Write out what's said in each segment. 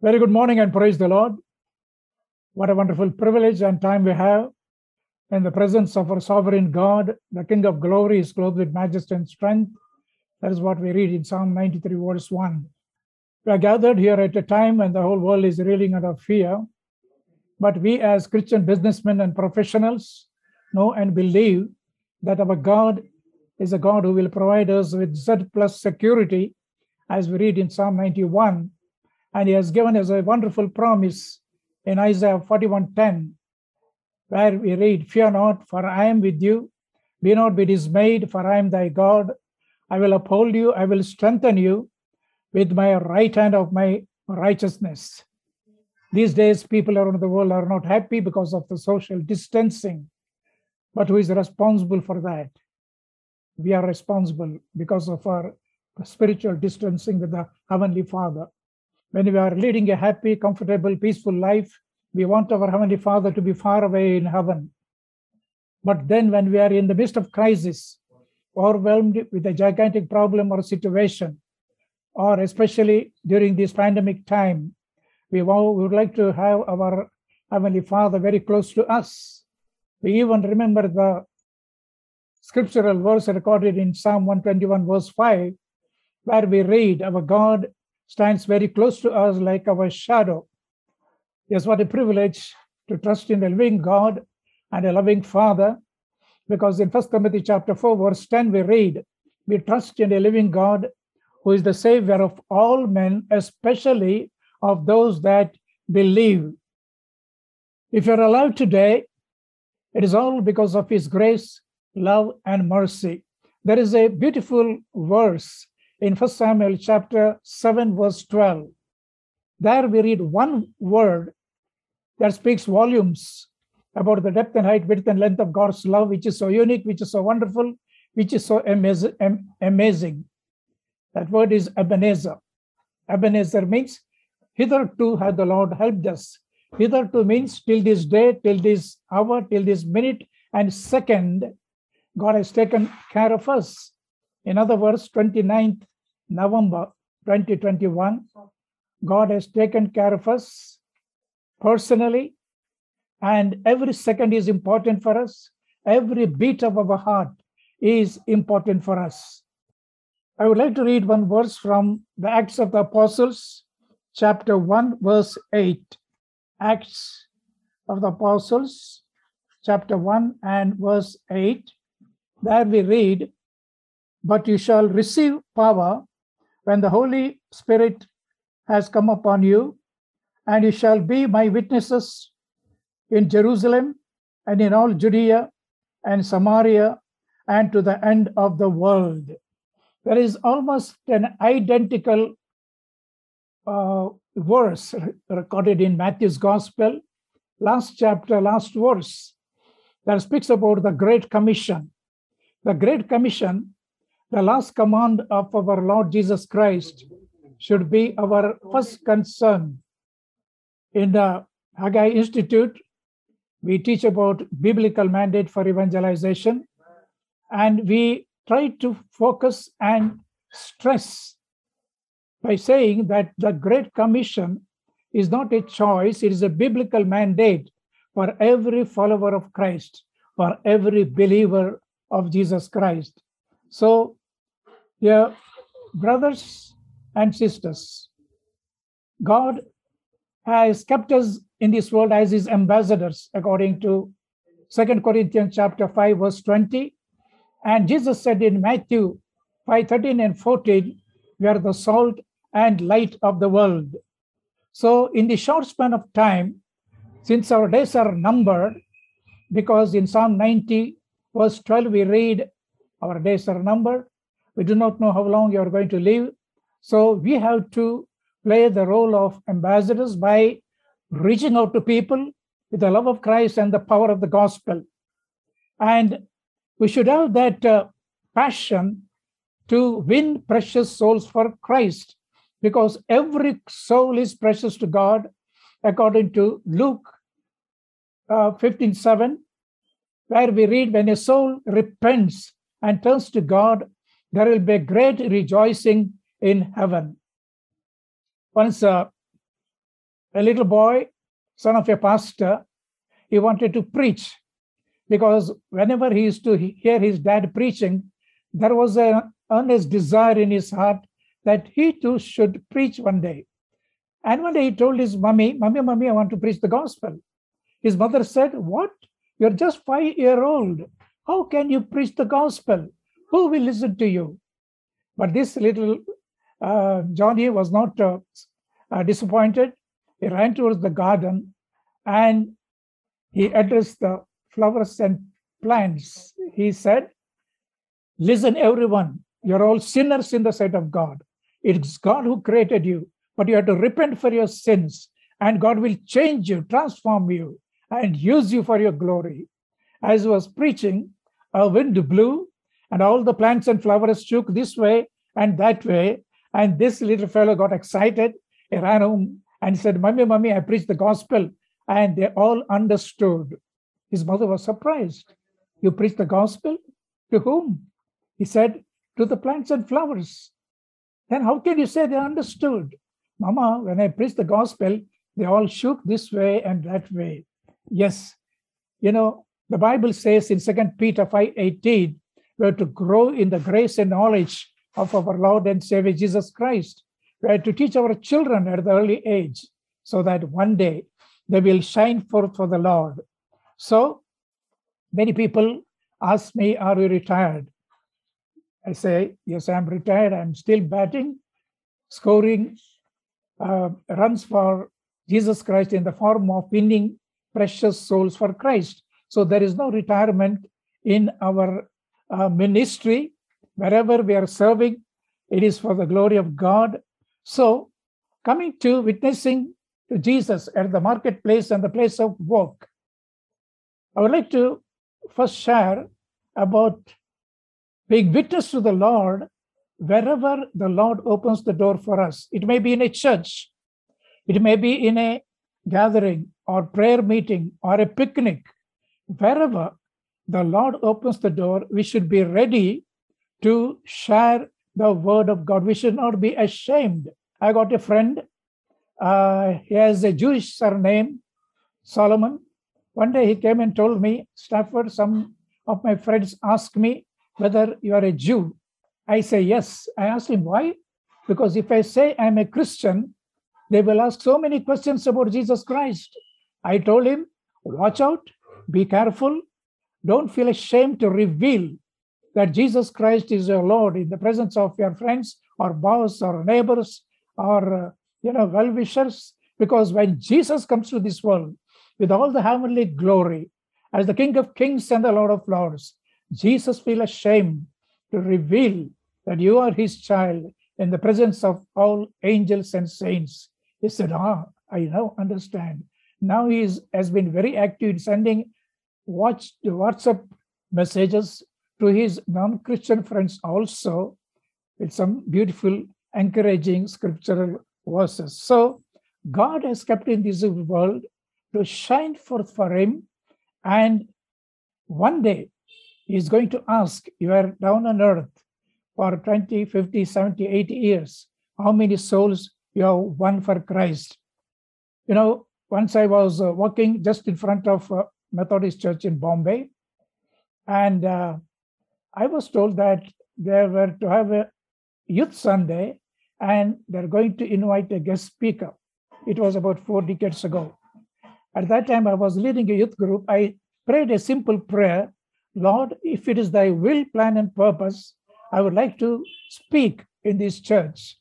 Very good morning and praise the Lord. What a wonderful privilege and time we have in the presence of our sovereign God, the King of glory is clothed with majesty and strength. That is what we read in Psalm 93, verse 1. We are gathered here at a time when the whole world is reeling under fear. But we, as Christian businessmen and professionals, know and believe that our God is a God who will provide us with Z plus security, as we read in Psalm 91. And He has given us a wonderful promise in Isaiah 41:10, where we read, Fear not, for I am with you. Be not be dismayed, for I am thy God. I will uphold you, I will strengthen you with my right hand of my righteousness. These days, people around the world are not happy because of the social distancing. But who is responsible for that? We are responsible because of our spiritual distancing with the Heavenly Father. When we are leading a happy, comfortable, peaceful life, we want our Heavenly Father to be far away in heaven. But then, when we are in the midst of crisis, overwhelmed with a gigantic problem or situation, or especially during this pandemic time, we, would like to have our Heavenly Father very close to us. We even remember the scriptural verse recorded in Psalm 121, verse 5, where we read, Our God stands very close to us like our shadow. Yes, what a privilege to trust in a living God and a loving Father. Because in 1 Timothy chapter 4, verse 10, we read, We trust in a living God who is the Savior of all men, especially of those that believe. If you're alive today, it is all because of His grace, love, and mercy. There is a beautiful verse in 1 Samuel chapter 7, verse 12. There we read one word that speaks volumes about the depth and height, width, and length of God's love, which is so unique, which is so wonderful, which is so amazing. That word is Ebenezer. Ebenezer means hitherto had the Lord helped us. Hitherto means till this day, till this hour, till this minute and second, God has taken care of us. In other words, 29th November 2021, God has taken care of us personally, and every second is important for us. Every beat of our heart is important for us. I would like to read one verse from the Acts of the Apostles, chapter 1, verse 8. Acts of the Apostles, chapter 1 and verse 8. There we read, But you shall receive power when the Holy Spirit has come upon you, and you shall be my witnesses in Jerusalem and in all Judea and Samaria and to the end of the world. There is almost an identical uh, verse recorded in Matthew's Gospel, last chapter, last verse, that speaks about the Great Commission. The Great Commission, the last command of our Lord Jesus Christ, should be our first concern. In the Haggai Institute, we teach about biblical mandate for evangelization, and we try to focus and stress by saying that the Great Commission is not a choice, it is a biblical mandate for every follower of Christ, for every believer of Jesus Christ. So, dear brothers and sisters, God has kept us in this world as his ambassadors, according to Second Corinthians chapter 5, verse 20. And Jesus said in Matthew 5, 13 and 14, we are the salt and light of the world. So, in the short span of time, since our days are numbered, because in Psalm 90, verse 12, we read, Our days are numbered. We do not know how long you are going to live. So, we have to play the role of ambassadors by reaching out to people with the love of Christ and the power of the gospel. And we should have that uh, passion to win precious souls for Christ because every soul is precious to God, according to Luke uh, 15 7, where we read, When a soul repents and turns to God, there will be great rejoicing in heaven. Once uh, a little boy, son of a pastor, he wanted to preach because whenever he used to hear his dad preaching, there was an earnest desire in his heart that he too should preach one day. And one day he told his mummy, Mummy, Mummy, I want to preach the gospel. His mother said, What? You're just five year old. How can you preach the gospel? Who will listen to you? But this little uh, Johnny was not uh, uh, disappointed. He ran towards the garden and he addressed the flowers and plants. He said, Listen, everyone, you're all sinners in the sight of God. It's God who created you, but you have to repent for your sins, and God will change you, transform you, and use you for your glory. As he was preaching, a wind blew, and all the plants and flowers shook this way and that way. And this little fellow got excited. He ran home and said, Mummy, Mummy, I preached the gospel. And they all understood. His mother was surprised. You preached the gospel? To whom? He said, To the plants and flowers. Then how can you say they understood? Mama, when I preached the gospel, they all shook this way and that way. Yes, you know, the Bible says in 2 Peter 5:18, we're to grow in the grace and knowledge of our Lord and Savior Jesus Christ. We are to teach our children at the early age so that one day they will shine forth for the Lord. So many people ask me, Are you retired? I say, Yes, I'm retired. I'm still batting, scoring uh, runs for Jesus Christ in the form of winning precious souls for Christ. So there is no retirement in our uh, ministry. Wherever we are serving, it is for the glory of God. So, coming to witnessing to Jesus at the marketplace and the place of work, I would like to first share about being witness to the Lord wherever the Lord opens the door for us. It may be in a church, it may be in a gathering or prayer meeting or a picnic, wherever the Lord opens the door, we should be ready to share the word of God. We should not be ashamed. I got a friend, uh, he has a Jewish surname, Solomon. One day he came and told me, Stafford, some of my friends ask me whether you are a Jew. I say yes. I asked him why? Because if I say I'm a Christian, they will ask so many questions about Jesus Christ. I told him, watch out, be careful, don't feel ashamed to reveal that Jesus Christ is your Lord in the presence of your friends or boss or neighbors or uh, you know well-wishers. Because when Jesus comes to this world with all the heavenly glory as the King of Kings and the Lord of Lords, Jesus feel ashamed to reveal that you are his child in the presence of all angels and saints. He said, Ah, I now understand. Now he is, has been very active in sending watch the WhatsApp messages to his non-Christian friends also with some beautiful, encouraging scriptural verses. So God has kept in this world to shine forth for him. And one day he's going to ask, you are down on earth for 20, 50, 70, 80 years, how many souls you have won for Christ? You know, once I was uh, walking just in front of uh, Methodist Church in Bombay. And uh, I was told that they were to have a youth Sunday and they're going to invite a guest speaker. It was about four decades ago. At that time, I was leading a youth group. I prayed a simple prayer Lord, if it is thy will, plan, and purpose, I would like to speak in this church.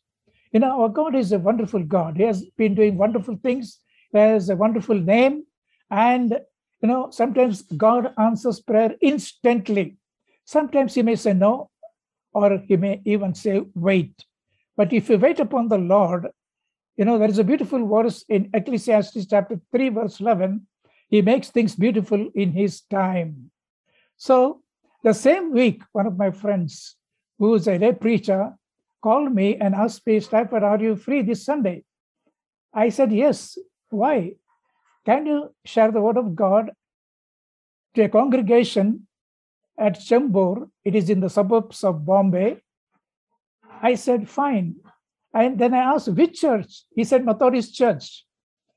You know, our God is a wonderful God. He has been doing wonderful things. He has a wonderful name. And you know, sometimes God answers prayer instantly. Sometimes He may say no, or He may even say wait. But if you wait upon the Lord, you know, there is a beautiful verse in Ecclesiastes chapter 3, verse 11. He makes things beautiful in His time. So, the same week, one of my friends, who is a lay preacher, called me and asked me, Stafford, are you free this Sunday? I said, yes. Why? Can you share the word of God to a congregation at Chembur? It is in the suburbs of Bombay. I said, fine. And then I asked, which church? He said, Methodist Church.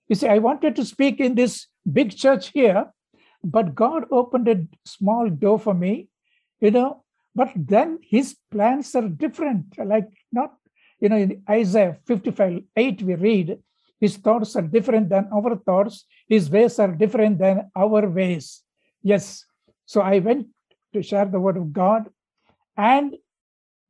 You see, I wanted to speak in this big church here, but God opened a small door for me, you know. But then his plans are different, like not, you know, in Isaiah 55 8, we read, his thoughts are different than our thoughts, his ways are different than our ways. Yes. So I went to share the word of God. And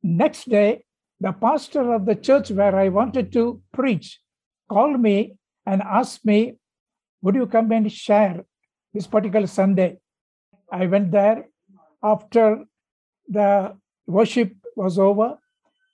next day, the pastor of the church where I wanted to preach called me and asked me, Would you come and share this particular Sunday? I went there. After the worship was over,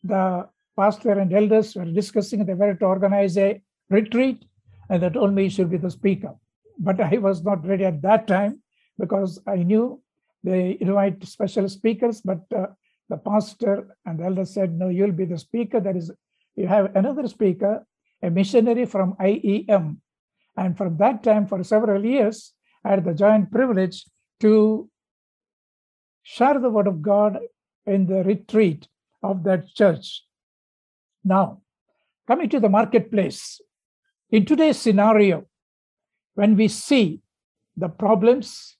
the pastor and elders were discussing they were to organize a retreat, and they told me he should be the speaker. But I was not ready at that time because I knew they invite special speakers, but uh, the pastor and the elder said, No, you'll be the speaker. That is, you have another speaker, a missionary from IEM. And from that time, for several years, I had the joint privilege to share the word of God in the retreat of that church. Now, coming to the marketplace, in today's scenario, when we see the problems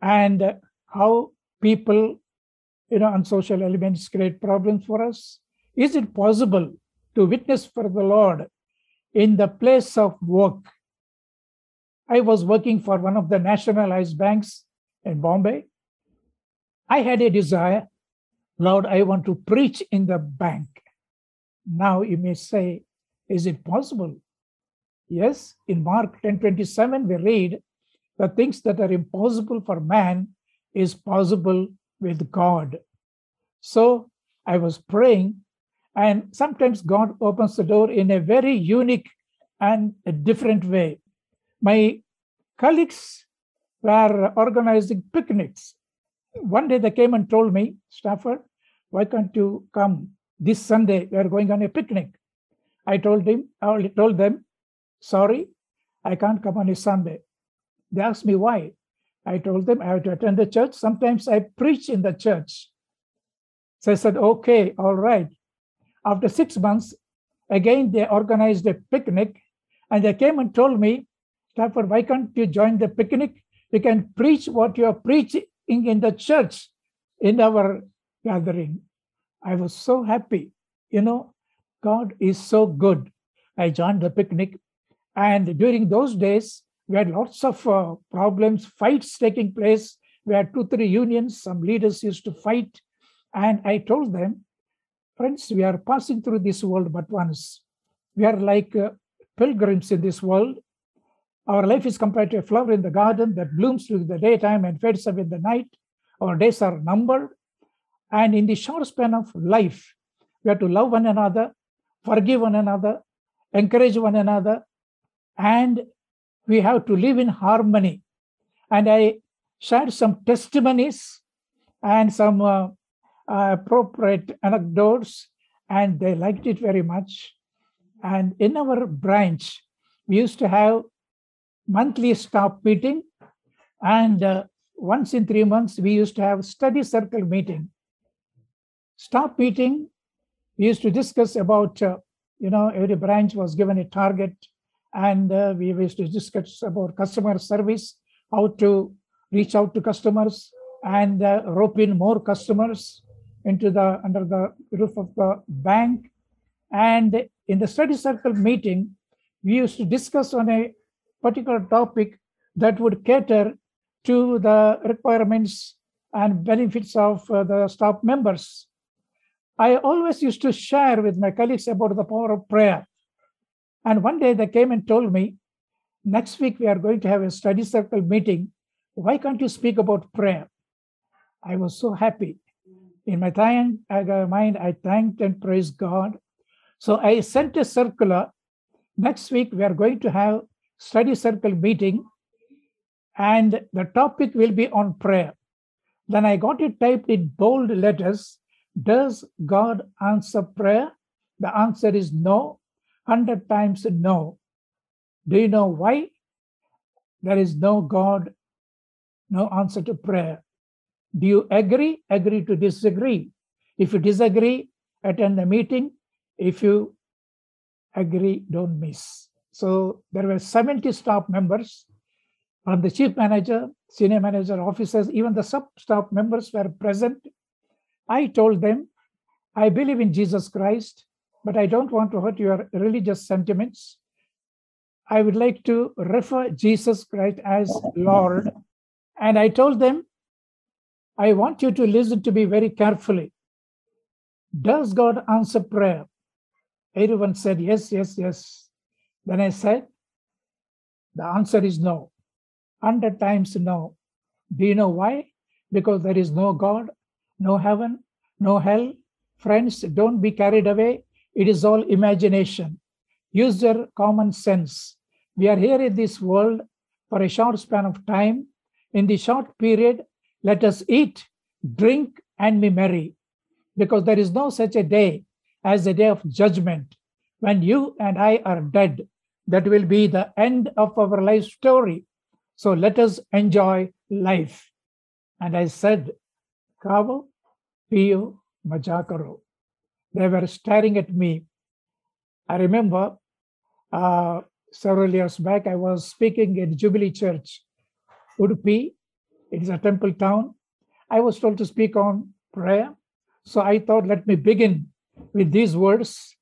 and how people you know, and social elements create problems for us? Is it possible to witness for the Lord in the place of work? I was working for one of the nationalized banks in Bombay. I had a desire, Lord, I want to preach in the bank. Now you may say, is it possible? Yes, in Mark 10:27 we read, the things that are impossible for man is possible with God. So I was praying, and sometimes God opens the door in a very unique and a different way. My colleagues were organizing picnics. One day they came and told me, Stafford, why can't you come this Sunday? We are going on a picnic. I told him, I told them, sorry, I can't come on a Sunday. They asked me why. I told them I have to attend the church. Sometimes I preach in the church. So I said, okay, all right. After six months, again, they organized a picnic and they came and told me, Stafford, why can't you join the picnic? You can preach what you are preaching in the church in our gathering. I was so happy. You know, God is so good. I joined the picnic. And during those days, we had lots of uh, problems, fights taking place. We had two, three unions. Some leaders used to fight. And I told them, friends, we are passing through this world but once. We are like uh, pilgrims in this world. Our life is compared to a flower in the garden that blooms during the daytime and fades away in the night. Our days are numbered. And in the short span of life, we have to love one another, forgive one another, encourage one another, and we have to live in harmony. And I shared some testimonies and some uh, uh, appropriate anecdotes, and they liked it very much. And in our branch, we used to have monthly staff meeting, and uh, once in three months, we used to have study circle meeting. Staff meeting, we used to discuss about, uh, you know, every branch was given a target and uh, we used to discuss about customer service, how to reach out to customers and uh, rope in more customers into the under the roof of the bank. And in the study circle meeting, we used to discuss on a particular topic that would cater to the requirements and benefits of uh, the staff members. I always used to share with my colleagues about the power of prayer and one day they came and told me, next week we are going to have a study circle meeting. Why can't you speak about prayer? I was so happy. In my mind, I thanked and praised God. So I sent a circular. Next week we are going to have study circle meeting, and the topic will be on prayer. Then I got it typed in bold letters. Does God answer prayer? The answer is no. 100 times no. Do you know why? There is no God, no answer to prayer. Do you agree? Agree to disagree. If you disagree, attend the meeting. If you agree, don't miss. So there were 70 staff members, from the chief manager, senior manager, officers, even the sub staff members were present. I told them, I believe in Jesus Christ, but I don't want to hurt your religious sentiments. I would like to refer Jesus Christ as Lord. And I told them, I want you to listen to me very carefully. Does God answer prayer? Everyone said, Yes, yes, yes. Then I said, The answer is no. 100 times no. Do you know why? Because there is no God, no heaven, no hell. Friends, don't be carried away. It is all imagination. Use your common sense. We are here in this world for a short span of time. In the short period, let us eat, drink, and be merry, because there is no such a day as the day of judgment when you and I are dead. That will be the end of our life story. So let us enjoy life. And I said, Kavo, Pio, Majakaro. They were staring at me. I remember uh, several years back, I was speaking in Jubilee Church, Udupi. It is a temple town. I was told to speak on prayer. So I thought, let me begin with these words.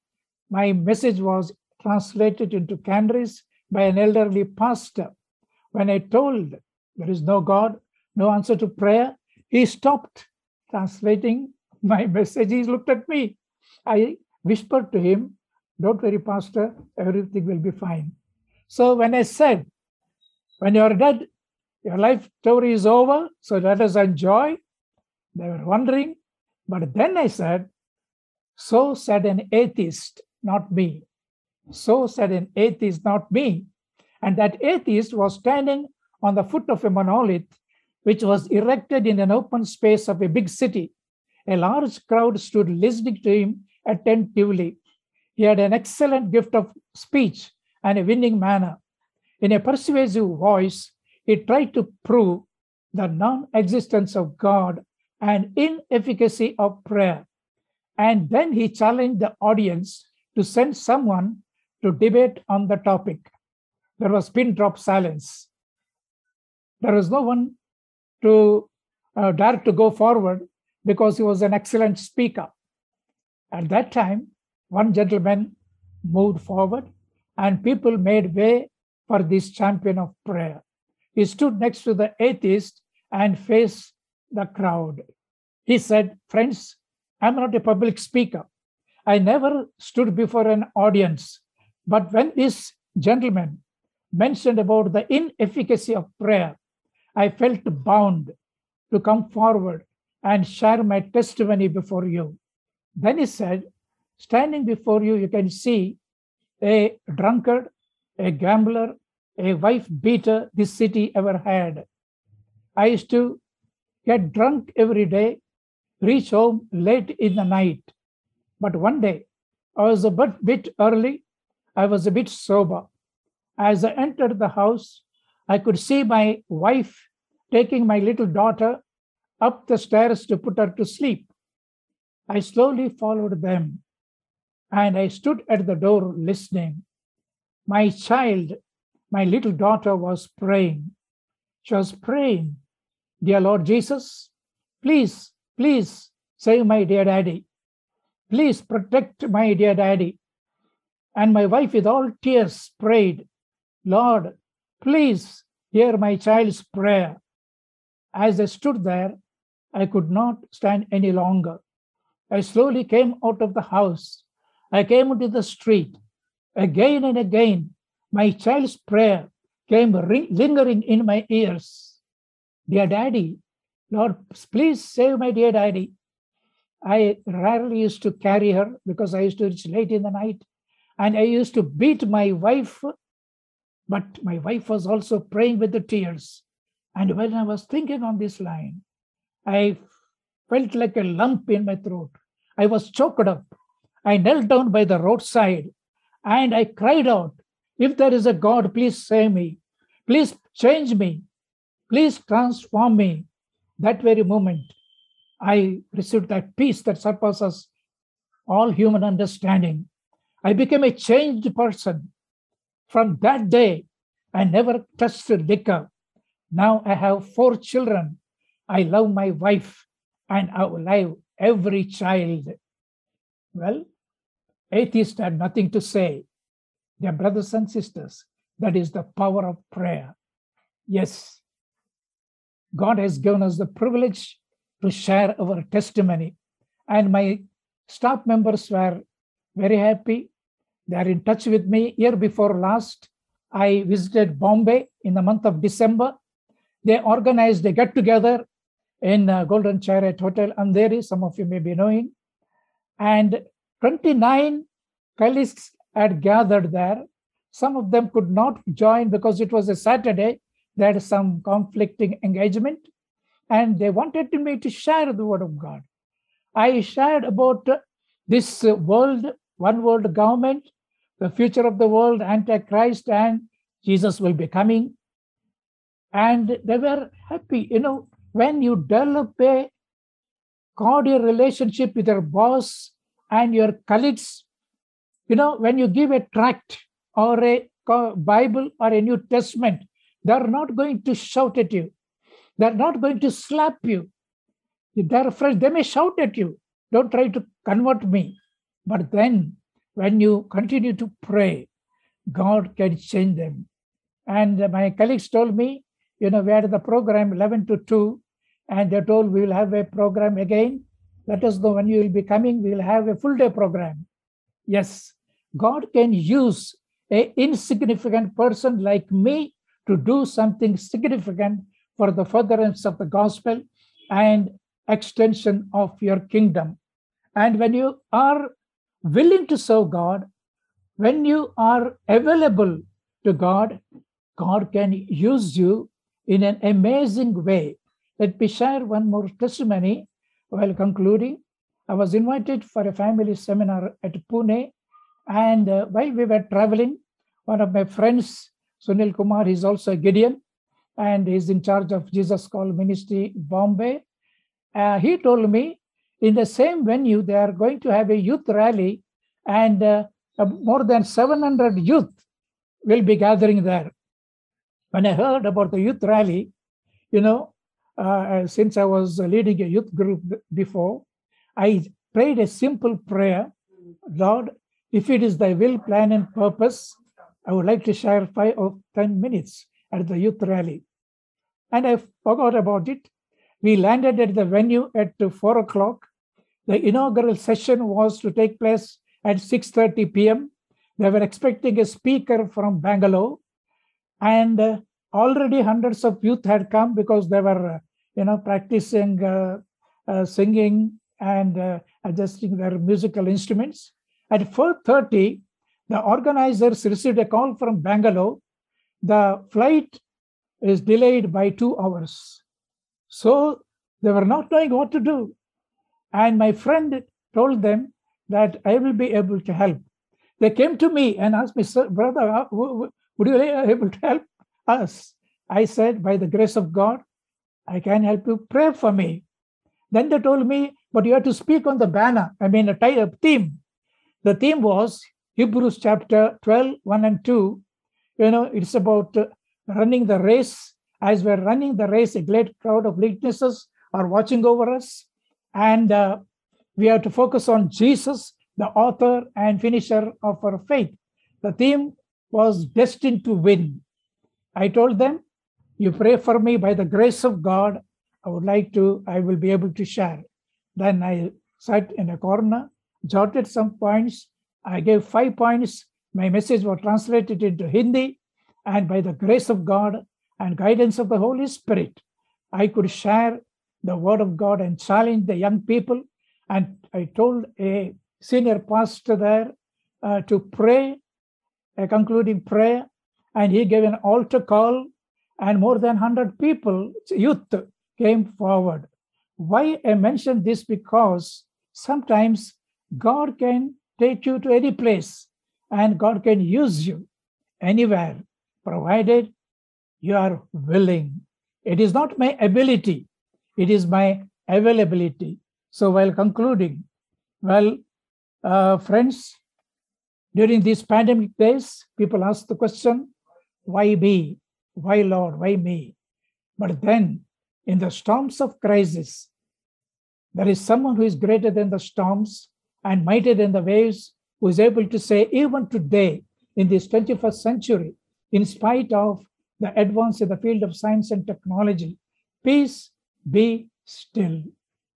My message was translated into Canarese by an elderly pastor. When I told there is no God, no answer to prayer, he stopped translating my message. He looked at me. I whispered to him, Don't worry, Pastor, everything will be fine. So when I said, When you're dead, your life story is over, so let us enjoy, they were wondering. But then I said, So said an atheist, not me. So said an atheist, not me. And that atheist was standing on the foot of a monolith, which was erected in an open space of a big city. A large crowd stood listening to him attentively. He had an excellent gift of speech and a winning manner. In a persuasive voice, he tried to prove the non existence of God and inefficacy of prayer. And then he challenged the audience to send someone to debate on the topic. There was pin drop silence. There was no one to uh, dare to go forward because he was an excellent speaker. At that time, one gentleman moved forward and people made way for this champion of prayer. He stood next to the atheist and faced the crowd. He said, Friends, I'm not a public speaker. I never stood before an audience. But when this gentleman mentioned about the inefficacy of prayer, I felt bound to come forward and share my testimony before you. Then he said, Standing before you, you can see a drunkard, a gambler, a wife beater this city ever had. I used to get drunk every day, reach home late in the night. But one day, I was a bit, early, I was a bit sober. As I entered the house, I could see my wife taking my little daughter up the stairs to put her to sleep. I slowly followed them and I stood at the door listening. My child, my little daughter, was praying. She was praying, Dear Lord Jesus, please, please save my dear daddy. Please protect my dear daddy. And my wife, with all tears, prayed, Lord, please hear my child's prayer. As I stood there, I could not stand any longer. I slowly came out of the house. I came into the street. Again and again, my child's prayer came ring- lingering in my ears. Dear Daddy, Lord, please save my dear Daddy. I rarely used to carry her because I used to reach late in the night. And I used to beat my wife, but my wife was also praying with the tears. And when I was thinking on this line, I felt like a lump in my throat. I was choked up. I knelt down by the roadside and I cried out, If there is a God, please save me. Please change me. Please transform me. That very moment, I received that peace that surpasses all human understanding. I became a changed person. From that day, I never touched liquor. Now I have four children. I love my wife and love every child. Well, atheists had nothing to say. Their brothers and sisters, that is the power of prayer. Yes, God has given us the privilege to share our testimony. And my staff members were very happy. They are in touch with me. Year before last, I visited Bombay in the month of December. They organized a get together in uh, Golden Chariot Hotel, Andheri, some of you may be knowing. And 29 colleagues had gathered there. Some of them could not join because it was a Saturday. They had some conflicting engagement and they wanted me to share the word of God. I shared about this world, one world government, the future of the world, Antichrist, and Jesus will be coming. And they were happy. You know, when you develop a cordial relationship with your boss and your colleagues, you know, when you give a tract or a Bible or a New Testament, they're not going to shout at you. They're not going to slap you. They're afraid, they may shout at you. Don't try to convert me. But then, when you continue to pray, God can change them. And my colleagues told me, you know, we had the program 11 to 2, and they told we will have a program again. Let us know when you will be coming. We will have a full day program. Yes, God can use a insignificant person like me to do something significant for the furtherance of the gospel and extension of your kingdom. And when you are willing to serve God, when you are available to God, God can use you in an amazing way. Let me share one more testimony while concluding. I was invited for a family seminar at Pune, and uh, while we were traveling, one of my friends, Sunil Kumar, is also a Gideon, and he's in charge of Jesus Call Ministry, Bombay. Uh, he told me in the same venue, they are going to have a youth rally, and uh, more than 700 youth will be gathering there. When I heard about the youth rally, you know, uh, since I was leading a youth group before, I prayed a simple prayer Lord, if it is thy will, plan, and purpose, I would like to share five or 10 minutes at the youth rally. And I forgot about it. We landed at the venue at 4 o'clock. The inaugural session was to take place at 6.30 p.m. They were expecting a speaker from Bangalore. And uh, already hundreds of youth had come because they were, you know, practicing uh, uh singing and uh, adjusting their musical instruments. At 4.30, the organizers received a call from Bangalore the flight is delayed by two hours. So they were not knowing what to do. And my friend told them that I will be able to help. They came to me and asked me, brother, would you be able to help us? I said, by the grace of God, I can help you. Pray for me. Then they told me, but you have to speak on the banner. I mean, a, a theme. The theme was Hebrews chapter 12, 1 and 2, you know, it's about uh, running the race. As we're running the race, a great crowd of witnesses are watching over us. And uh, we have to focus on Jesus, the author and finisher of our faith. The theme was destined to win. I told them, you pray for me by the grace of God. I would like to, I will be able to share. Then I sat in a corner, jotted some points. I gave five points my message was translated into Hindi, and by the grace of God and guidance of the Holy Spirit, I could share the word of God and challenge the young people. And I told a senior pastor there uh, to pray, a concluding prayer, and he gave an altar call, and more than 100 people, youth, came forward. Why I mention this? Because sometimes God can take you to any place and God can use you anywhere, provided you are willing. It is not my ability, it is my availability. So, while concluding, well, uh, friends, During these pandemic days, people ask the question, why me? Why, Lord? Why me? But then, in the storms of crisis, there is someone who is greater than the storms and mightier than the waves, who is able to say, even today, in this 21st century, in spite of the advance in the field of science and technology, peace be still.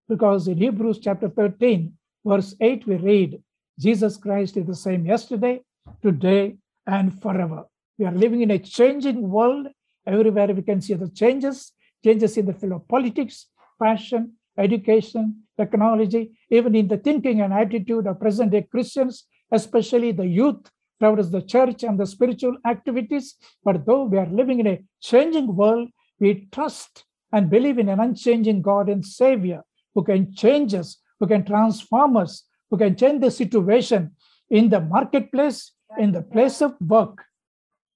Because in Hebrews chapter 13, verse 8, we read, Jesus Christ is the same yesterday, today, and forever. We are living in a changing world. Everywhere we can see the changes, changes in the field of politics, fashion, education, technology, even in the thinking and attitude of present day Christians, especially the youth towards the church and the spiritual activities. But though we are living in a changing world, we trust and believe in an unchanging God and Savior who can change us, who can transform us, who can change the situation in the marketplace, in the place of work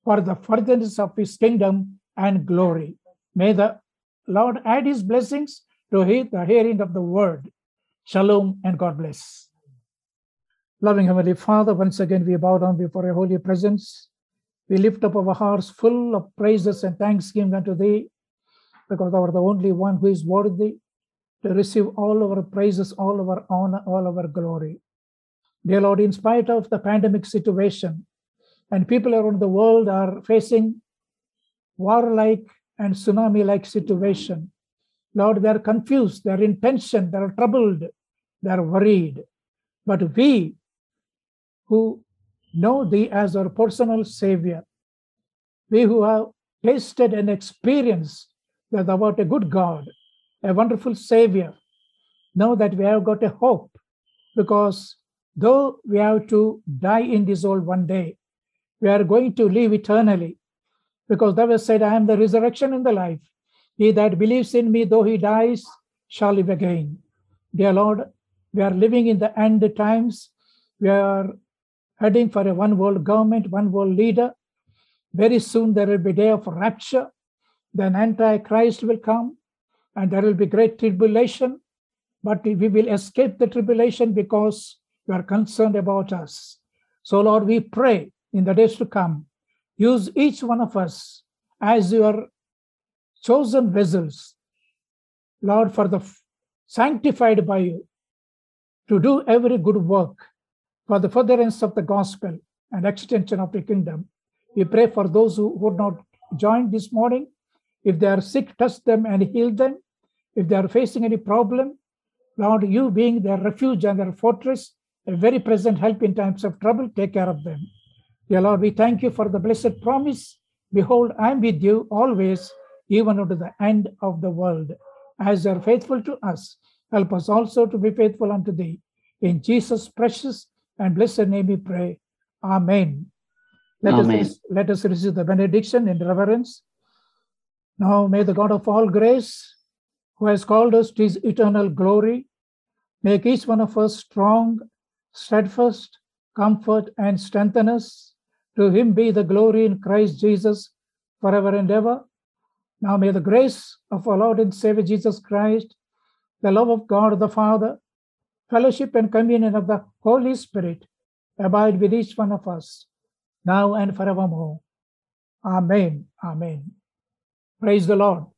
for the furtherance of his kingdom and glory. May the Lord add his blessings to the hearing of the word. Shalom and God bless. Loving Heavenly Father, once again we bow down before your holy presence. We lift up our hearts full of praises and thanksgiving unto thee, because thou art the only one who is worthy to receive all our praises, all our honor, all our glory. Dear Lord, in spite of the pandemic situation, and people around the world are facing war-like and tsunami-like situation. Lord, they're confused, they're in tension, they're troubled, they're worried. But we who know thee as our personal savior, we who have tasted and experienced that thou art a good God, a wonderful Savior, know that we have got a hope because though we have to die in this world one day, we are going to live eternally because thou hast said, I am the resurrection and the life. He that believes in me, though he dies, shall live again. Dear Lord, we are living in the end times. We are heading for a one world government, one world leader. Very soon there will be day of rapture. Then Antichrist will come and there will be great tribulation, but we will escape the tribulation because you are concerned about us. So, Lord, we pray in the days to come, use each one of us as your chosen vessels, Lord, for the sanctified by you, to do every good work for the furtherance of the gospel and extension of the kingdom. We pray for those who would not join this morning. If they are sick, touch them and heal them. If they are facing any problem, Lord, you being their refuge and their fortress, a very present help in times of trouble, take care of them. Dear Lord, we thank you for the blessed promise. Behold, I am with you always, even unto the end of the world. As you are faithful to us, help us also to be faithful unto thee. In Jesus' precious and blessed name we pray. Amen. Let, Amen. Us, let us receive the benediction in reverence. Now may the God of all grace, who has called us to his eternal glory, make each one of us strong, steadfast, comfort, and strengthen us. To him be the glory in Christ Jesus forever and ever. Now may the grace of our Lord and Savior Jesus Christ, the love of God the Father, fellowship and communion of the Holy Spirit abide with each one of us, now and forevermore. Amen. Amen. Praise the Lord.